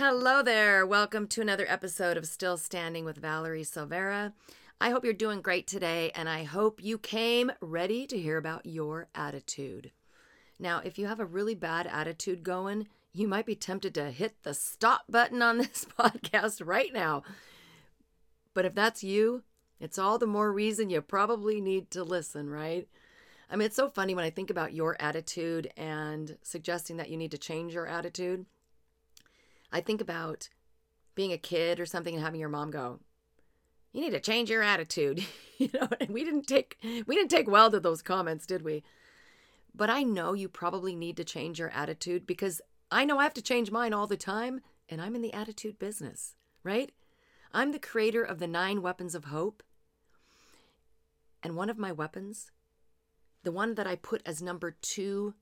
Hello there. Welcome to another episode of Still Standing with Valerie Silveira. I hope you're doing great today, and I hope you came ready to hear about your attitude. Now, if you have a really bad attitude going, you might be tempted to hit the stop button on this podcast right now. But if that's you, it's all the more reason you probably need to listen, right? I mean, it's so funny when I think about your attitude and suggesting that you need to change your attitude. I think about being a kid or something and having your mom go, "You need to change your attitude." you know, and we didn't take we didn't take well to those comments, did we? But I know you probably need to change your attitude because I know I have to change mine all the time, and I'm in the attitude business, right? I'm the creator of the nine weapons of hope. And one of my weapons, the one that I put as number two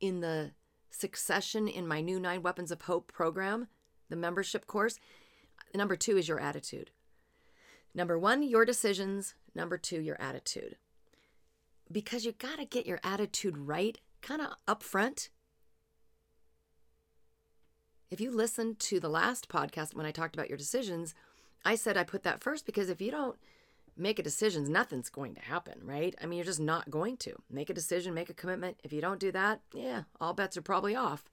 in the succession in my new Nine Weapons of Hope program, the membership course, number two is your attitude. Number one, your decisions. Number two, your attitude. Because you got to get your attitude right kind of up front if you listened to the last podcast when I talked about your decisions, I said I put that first because if you don't make a decision, nothing's going to happen, right? I mean, you're just not going to. Make a decision, make a commitment. If you don't do that, yeah, all bets are probably off.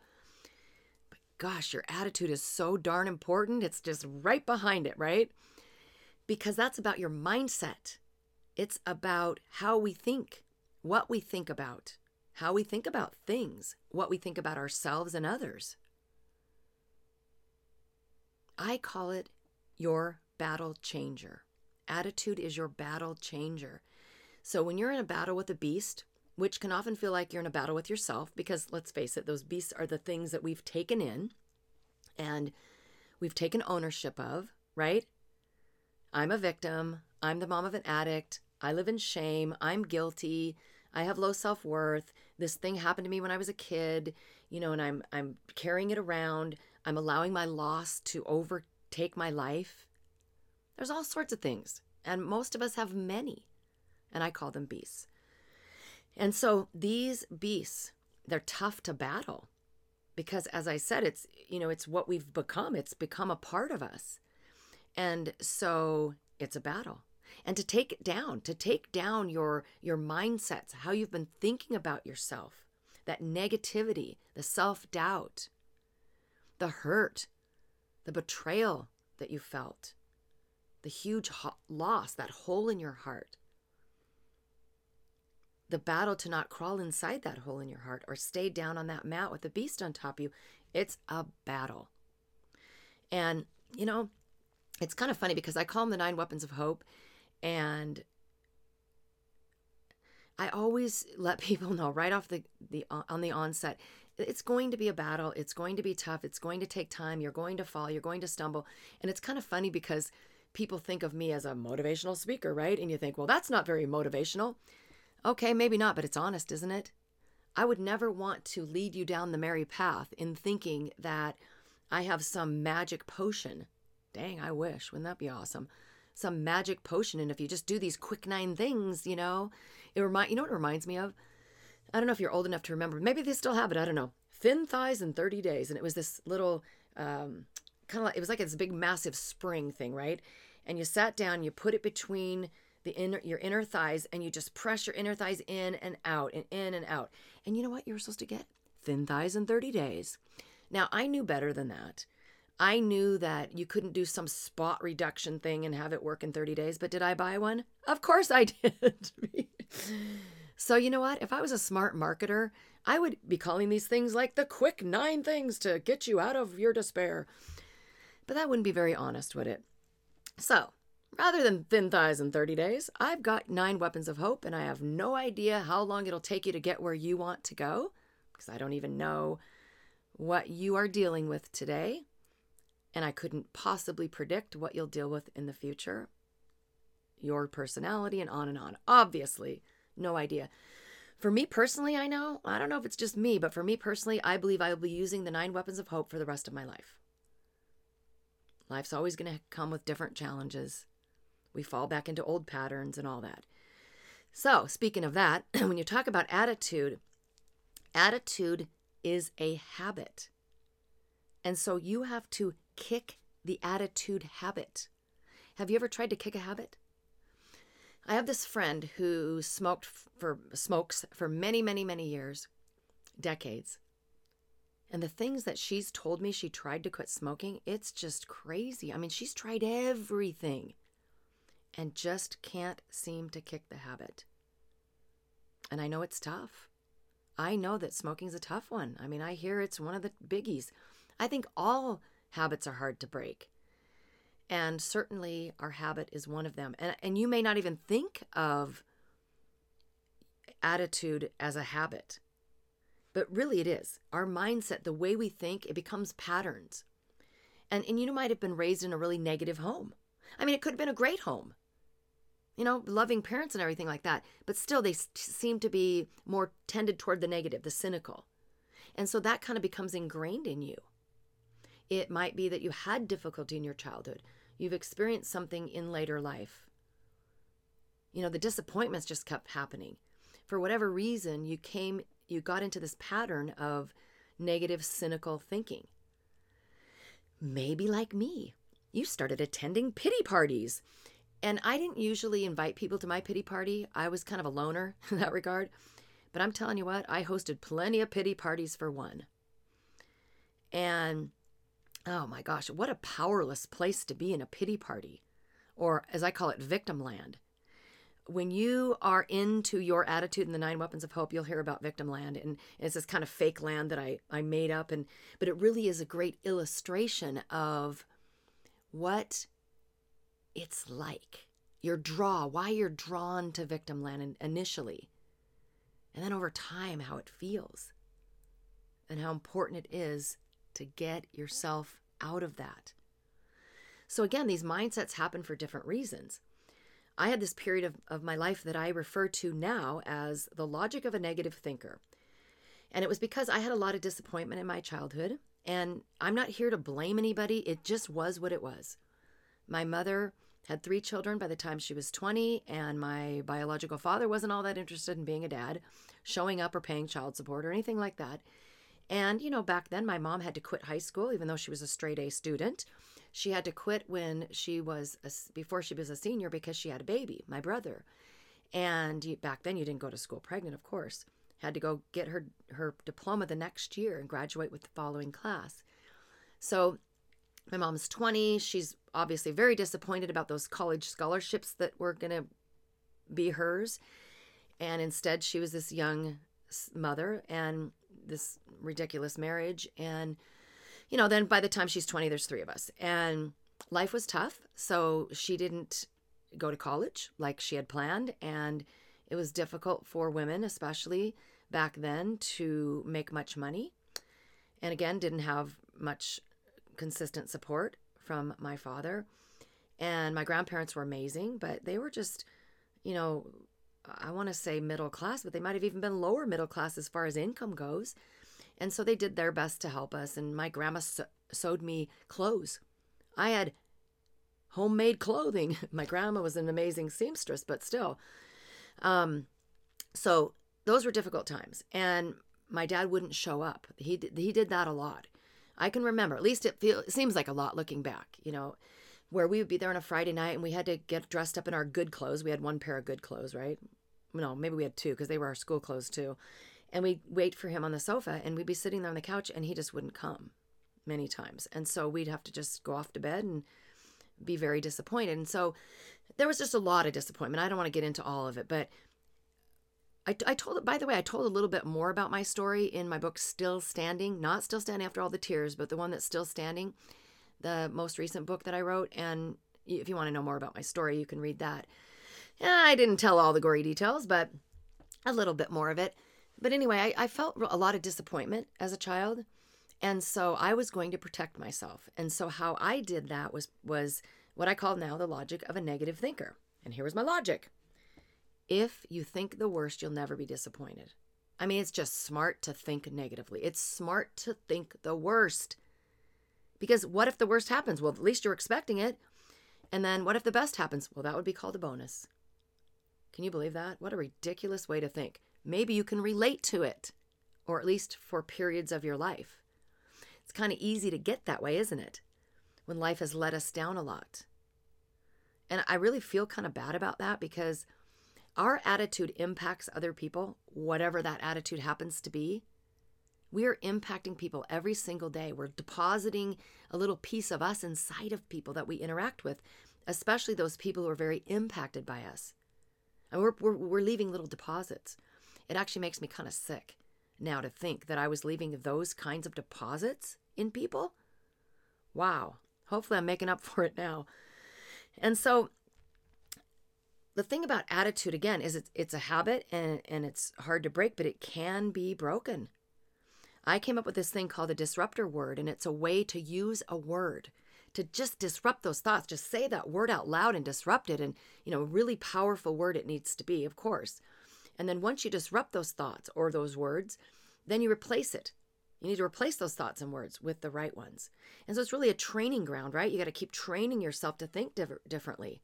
But gosh, your attitude is so darn important. It's just right behind it, right? Because that's about your mindset. It's about how we think, what we think about, how we think about things, what we think about ourselves and others. I call it your battle changer. Attitude is your battle changer. So when you're in a battle with a beast, which can often feel like you're in a battle with yourself, because let's face it, those beasts are the things that we've taken in and we've taken ownership of, right? I'm a victim. I'm the mom of an addict. I live in shame. I'm guilty. I have low self-worth. This thing happened to me when I was a kid, you know, and I'm I'm carrying it around. I'm allowing my loss to overtake my life. There's all sorts of things, and most of us have many, and I call them beasts. And so these beasts, they're tough to battle because as I said, it's you know, it's what we've become. It's become a part of us. And so it's a battle. And to take it down, to take down your your mindsets, how you've been thinking about yourself, that negativity, the self-doubt, the hurt, the betrayal that you felt, the huge ho- loss, that hole in your heart, the battle to not crawl inside that hole in your heart or stay down on that mat with the beast on top of you. It's a battle. And, you know, it's kind of funny because I call them the nine weapons of hope. And I always let people know right off the, the on the onset it's going to be a battle. It's going to be tough. It's going to take time. You're going to fall. You're going to stumble. And it's kind of funny because people think of me as a motivational speaker, right? And you think, well, that's not very motivational. Okay, maybe not, but it's honest, isn't it? I would never want to lead you down the merry path in thinking that I have some magic potion. Dang, I wish. Wouldn't that be awesome? Some magic potion. And if you just do these quick nine things, you know, it remind you know what it reminds me of? I don't know if you're old enough to remember. Maybe they still have it. I don't know. Thin thighs in 30 days, and it was this little um, kind of like it was like this big massive spring thing, right? And you sat down, you put it between the inner your inner thighs, and you just press your inner thighs in and out and in and out. And you know what? You were supposed to get thin thighs in 30 days. Now I knew better than that. I knew that you couldn't do some spot reduction thing and have it work in 30 days, but did I buy one? Of course I did. So, you know what? If I was a smart marketer, I would be calling these things like the quick nine things to get you out of your despair. But that wouldn't be very honest, would it? So, rather than thin thighs in 30 days, I've got nine weapons of hope, and I have no idea how long it'll take you to get where you want to go because I don't even know what you are dealing with today. And I couldn't possibly predict what you'll deal with in the future, your personality, and on and on. Obviously, no idea. For me personally, I know, I don't know if it's just me, but for me personally, I believe I will be using the nine weapons of hope for the rest of my life. Life's always going to come with different challenges. We fall back into old patterns and all that. So, speaking of that, when you talk about attitude, attitude is a habit. And so you have to kick the attitude habit. Have you ever tried to kick a habit? I have this friend who smoked for smokes for many, many, many years, decades. And the things that she's told me she tried to quit smoking, it's just crazy. I mean, she's tried everything and just can't seem to kick the habit. And I know it's tough. I know that smoking's a tough one. I mean, I hear it's one of the biggies. I think all habits are hard to break. And certainly our habit is one of them. And, and you may not even think of attitude as a habit, but really it is. Our mindset, the way we think, it becomes patterns. And, and you might have been raised in a really negative home. I mean, it could have been a great home, you know, loving parents and everything like that, but still they seem to be more tended toward the negative, the cynical. And so that kind of becomes ingrained in you. It might be that you had difficulty in your childhood You've experienced something in later life. You know, the disappointments just kept happening. For whatever reason, you came, you got into this pattern of negative, cynical thinking. Maybe like me, you started attending pity parties. And I didn't usually invite people to my pity party. I was kind of a loner in that regard. But I'm telling you what, I hosted plenty of pity parties for one. And Oh my gosh, what a powerless place to be in a pity party, or as I call it, victim land. When you are into your attitude in the nine weapons of hope, you'll hear about victim land, and it's this kind of fake land that I, I made up, and but it really is a great illustration of what it's like. Your draw, why you're drawn to victim land initially, and then over time, how it feels, and how important it is to get yourself out of that. So, again, these mindsets happen for different reasons. I had this period of, of my life that I refer to now as the logic of a negative thinker. And it was because I had a lot of disappointment in my childhood. And I'm not here to blame anybody, it just was what it was. My mother had three children by the time she was 20, and my biological father wasn't all that interested in being a dad, showing up or paying child support or anything like that. And, you know, back then my mom had to quit high school, even though she was a straight A student. She had to quit when she was, a, before she was a senior because she had a baby, my brother. And you, back then you didn't go to school pregnant, of course. Had to go get her, her diploma the next year and graduate with the following class. So my mom's 20. She's obviously very disappointed about those college scholarships that were going to be hers. And instead, she was this young mother and this ridiculous marriage. And, you know, then by the time she's 20, there's three of us. And life was tough. So she didn't go to college like she had planned. And it was difficult for women, especially back then, to make much money. And again, didn't have much consistent support from my father. And my grandparents were amazing, but they were just, you know, I want to say middle class, but they might have even been lower middle class as far as income goes. And so they did their best to help us. And my grandma sewed me clothes. I had homemade clothing. my grandma was an amazing seamstress, but still. Um, so those were difficult times. And my dad wouldn't show up. He did, he did that a lot. I can remember, at least it, feel, it seems like a lot looking back, you know, where we would be there on a Friday night and we had to get dressed up in our good clothes. We had one pair of good clothes, right? No, maybe we had two because they were our school clothes too. And we'd wait for him on the sofa and we'd be sitting there on the couch and he just wouldn't come many times. And so we'd have to just go off to bed and be very disappointed. And so there was just a lot of disappointment. I don't want to get into all of it, but I, I told, by the way, I told a little bit more about my story in my book, Still Standing, not Still Standing After All the Tears, but the one that's still standing the most recent book that I wrote. And if you want to know more about my story, you can read that. I didn't tell all the gory details, but a little bit more of it. But anyway, I, I felt a lot of disappointment as a child. And so I was going to protect myself. And so how I did that was was what I call now the logic of a negative thinker. And here was my logic. If you think the worst, you'll never be disappointed. I mean, it's just smart to think negatively. It's smart to think the worst. Because what if the worst happens? Well, at least you're expecting it. And then what if the best happens? Well, that would be called a bonus. Can you believe that? What a ridiculous way to think. Maybe you can relate to it, or at least for periods of your life. It's kind of easy to get that way, isn't it? when life has let us down a lot. And I really feel kind of bad about that because our attitude impacts other people, whatever that attitude happens to be. We are impacting people every single day. We're depositing a little piece of us inside of people that we interact with, especially those people who are very impacted by us. And we're, we're, we're leaving little deposits. It actually makes me kind of sick now to think that I was leaving those kinds of deposits in people. Wow. Hopefully, I'm making up for it now. And so, the thing about attitude again is it's, it's a habit and, and it's hard to break, but it can be broken. I came up with this thing called a disruptor word, and it's a way to use a word to just disrupt those thoughts. Just say that word out loud and disrupt it. And, you know, a really powerful word it needs to be, of course. And then once you disrupt those thoughts or those words, then you replace it. You need to replace those thoughts and words with the right ones. And so it's really a training ground, right? You got to keep training yourself to think diff- differently.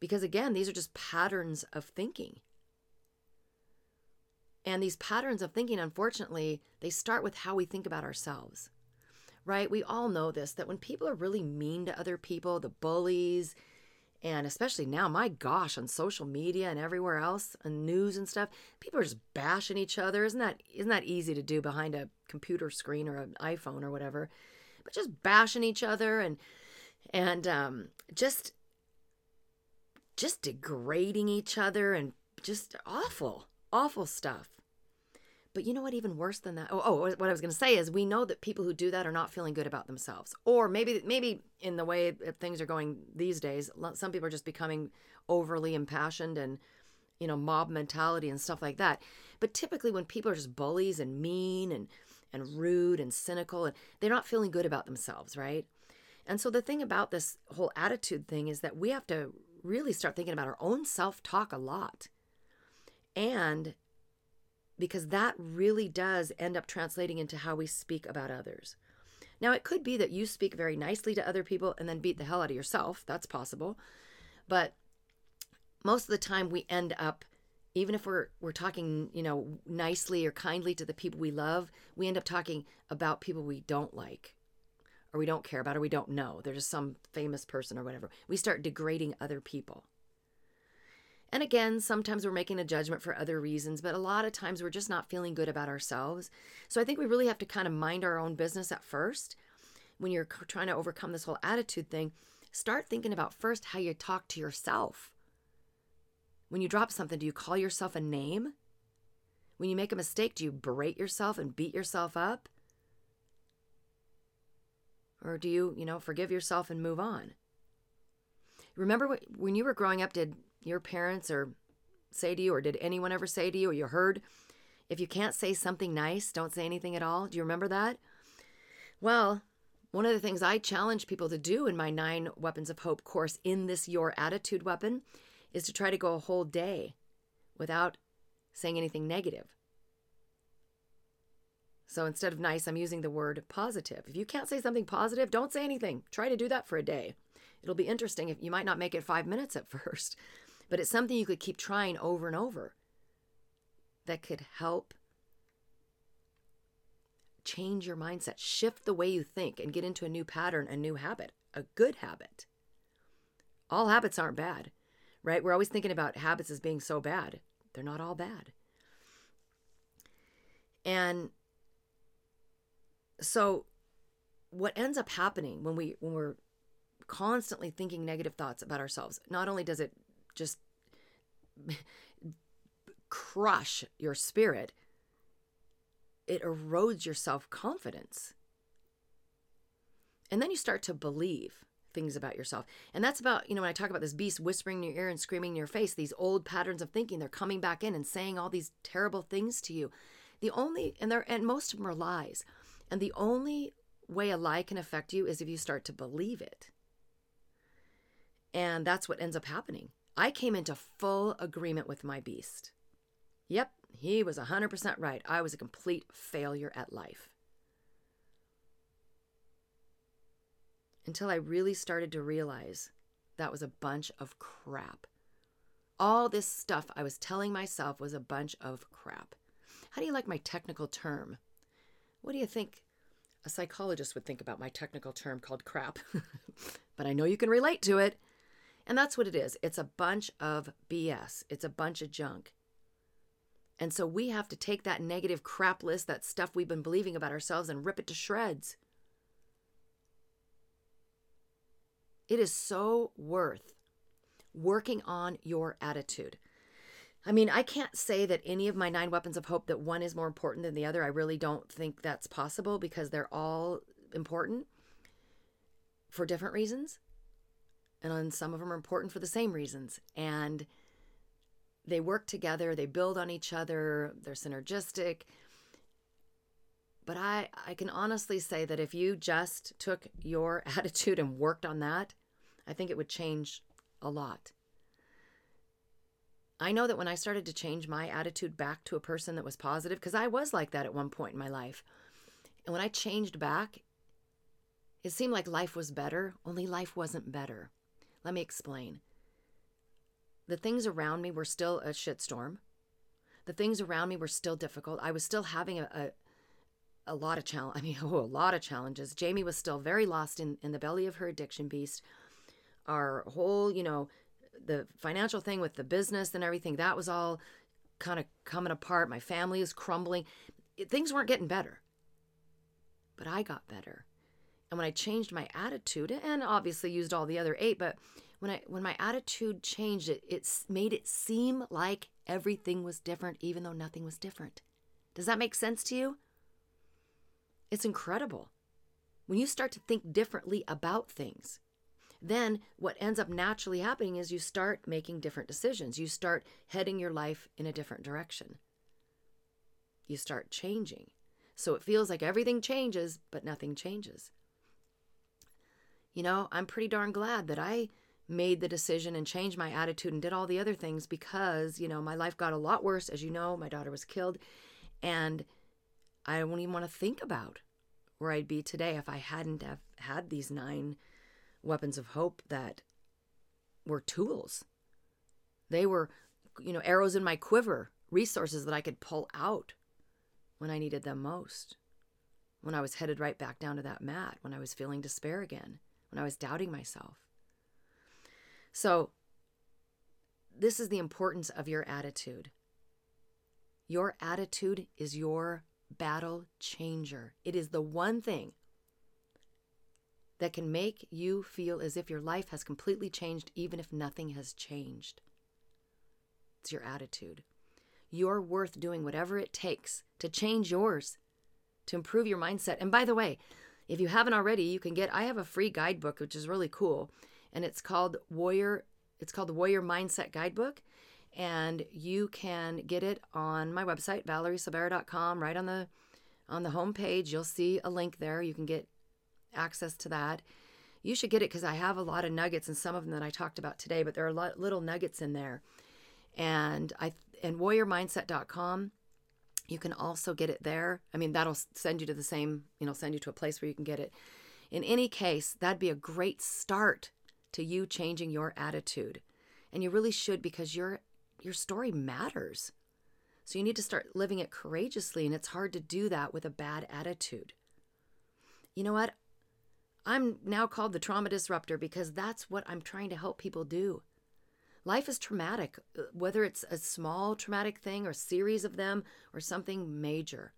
Because again, these are just patterns of thinking. And these patterns of thinking, unfortunately, they start with how we think about ourselves, right? We all know this that when people are really mean to other people, the bullies, and especially now, my gosh, on social media and everywhere else, and news and stuff, people are just bashing each other. Isn't that isn't that easy to do behind a computer screen or an iPhone or whatever? But just bashing each other and and um, just just degrading each other and just awful, awful stuff. But you know what? Even worse than that. Oh, oh what I was going to say is we know that people who do that are not feeling good about themselves, or maybe maybe in the way things are going these days, some people are just becoming overly impassioned and you know mob mentality and stuff like that. But typically, when people are just bullies and mean and and rude and cynical, and they're not feeling good about themselves, right? And so the thing about this whole attitude thing is that we have to really start thinking about our own self talk a lot. And because that really does end up translating into how we speak about others. Now, it could be that you speak very nicely to other people and then beat the hell out of yourself. That's possible. But most of the time, we end up, even if we're, we're talking, you know, nicely or kindly to the people we love, we end up talking about people we don't like or we don't care about or we don't know. They're just some famous person or whatever. We start degrading other people. And again, sometimes we're making a judgment for other reasons, but a lot of times we're just not feeling good about ourselves. So I think we really have to kind of mind our own business at first. When you're trying to overcome this whole attitude thing, start thinking about first how you talk to yourself. When you drop something, do you call yourself a name? When you make a mistake, do you berate yourself and beat yourself up? Or do you, you know, forgive yourself and move on? Remember when you were growing up, did your parents or say to you, or did anyone ever say to you, or you heard, if you can't say something nice, don't say anything at all? Do you remember that? Well, one of the things I challenge people to do in my nine weapons of hope course in this Your Attitude weapon is to try to go a whole day without saying anything negative. So instead of nice, I'm using the word positive. If you can't say something positive, don't say anything. Try to do that for a day. It'll be interesting if you might not make it five minutes at first, but it's something you could keep trying over and over that could help change your mindset, shift the way you think, and get into a new pattern, a new habit, a good habit. All habits aren't bad, right? We're always thinking about habits as being so bad. They're not all bad. And so what ends up happening when we when we're constantly thinking negative thoughts about ourselves, not only does it just crush your spirit, it erodes your self confidence. And then you start to believe things about yourself. And that's about, you know, when I talk about this beast whispering in your ear and screaming in your face, these old patterns of thinking, they're coming back in and saying all these terrible things to you. The only, and they're, and most of them are lies. And the only way a lie can affect you is if you start to believe it. And that's what ends up happening. I came into full agreement with my beast. Yep, he was 100% right. I was a complete failure at life. Until I really started to realize that was a bunch of crap. All this stuff I was telling myself was a bunch of crap. How do you like my technical term? What do you think a psychologist would think about my technical term called crap. but I know you can relate to it. And that's what it is it's a bunch of BS, it's a bunch of junk. And so we have to take that negative crap list, that stuff we've been believing about ourselves, and rip it to shreds. It is so worth working on your attitude. I mean, I can't say that any of my nine weapons of hope that one is more important than the other. I really don't think that's possible because they're all important for different reasons. And some of them are important for the same reasons. And they work together, they build on each other, they're synergistic. But I, I can honestly say that if you just took your attitude and worked on that, I think it would change a lot. I know that when I started to change my attitude back to a person that was positive, because I was like that at one point in my life, and when I changed back, it seemed like life was better, only life wasn't better. Let me explain. The things around me were still a shitstorm. The things around me were still difficult. I was still having a, a, a lot of challenge. I mean, oh, a lot of challenges. Jamie was still very lost in, in the belly of her addiction beast. Our whole, you know, the financial thing with the business and everything, that was all kind of coming apart. My family is crumbling. It, things weren't getting better. But I got better. And when I changed my attitude, and obviously used all the other eight, but when I when my attitude changed, it it made it seem like everything was different, even though nothing was different. Does that make sense to you? It's incredible. When you start to think differently about things, then what ends up naturally happening is you start making different decisions. You start heading your life in a different direction. You start changing. So it feels like everything changes, but nothing changes. You know, I'm pretty darn glad that I made the decision and changed my attitude and did all the other things because, you know, my life got a lot worse. As you know, my daughter was killed. And I don't even want to think about where I'd be today if I hadn't have had these nine weapons of hope that were tools. They were, you know, arrows in my quiver, resources that I could pull out when I needed them most. When I was headed right back down to that mat, when I was feeling despair again, when I was doubting myself. So, this is the importance of your attitude. Your attitude is your battle changer. It is the one thing that can make you feel as if your life has completely changed, even if nothing has changed. It's your attitude. You're worth doing whatever it takes to change yours, to improve your mindset. And by the way, if you haven't already, you can get I have a free guidebook which is really cool and it's called Warrior it's called the Warrior Mindset Guidebook and you can get it on my website valeriesilveira.com right on the on the home page you'll see a link there you can get access to that. You should get it because I have a lot of nuggets and some of them that I talked about today, but there are a lot little nuggets in there. And I and warriormindset.com, you can also get it there. I mean, that'll send you to the same, you know, send you to a place where you can get it. In any case, that'd be a great start to you changing your attitude. And you really should because your your story matters. So you need to start living it courageously and it's hard to do that with a bad attitude. You know what? I'm now called the trauma disruptor because that's what I'm trying to help people do. Life is traumatic, uh, whether it's a small traumatic thing or series of them or something major.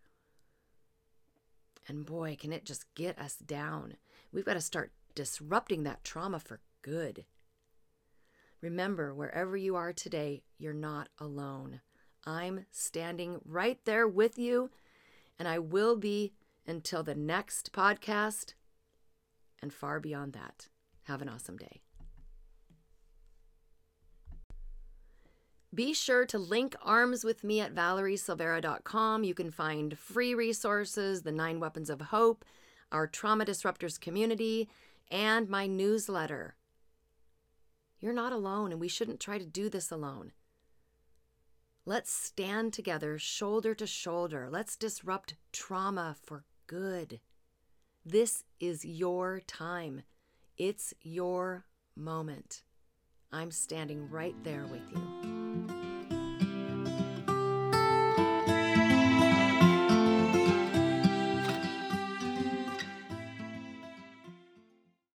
And boy, can it just get us down. We've got to start disrupting that trauma for good. Remember, wherever you are today, you're not alone. I'm standing right there with you, and I will be until the next podcast and far beyond that. Have an awesome day. Be sure to link arms with me at valeriesilveira.com. You can find free resources, the nine weapons of hope, our trauma disruptors community, and my newsletter. You're not alone, and we shouldn't try to do this alone. Let's stand together, shoulder to shoulder. Let's disrupt trauma for good. This is your time. It's your moment. I'm standing right there with you.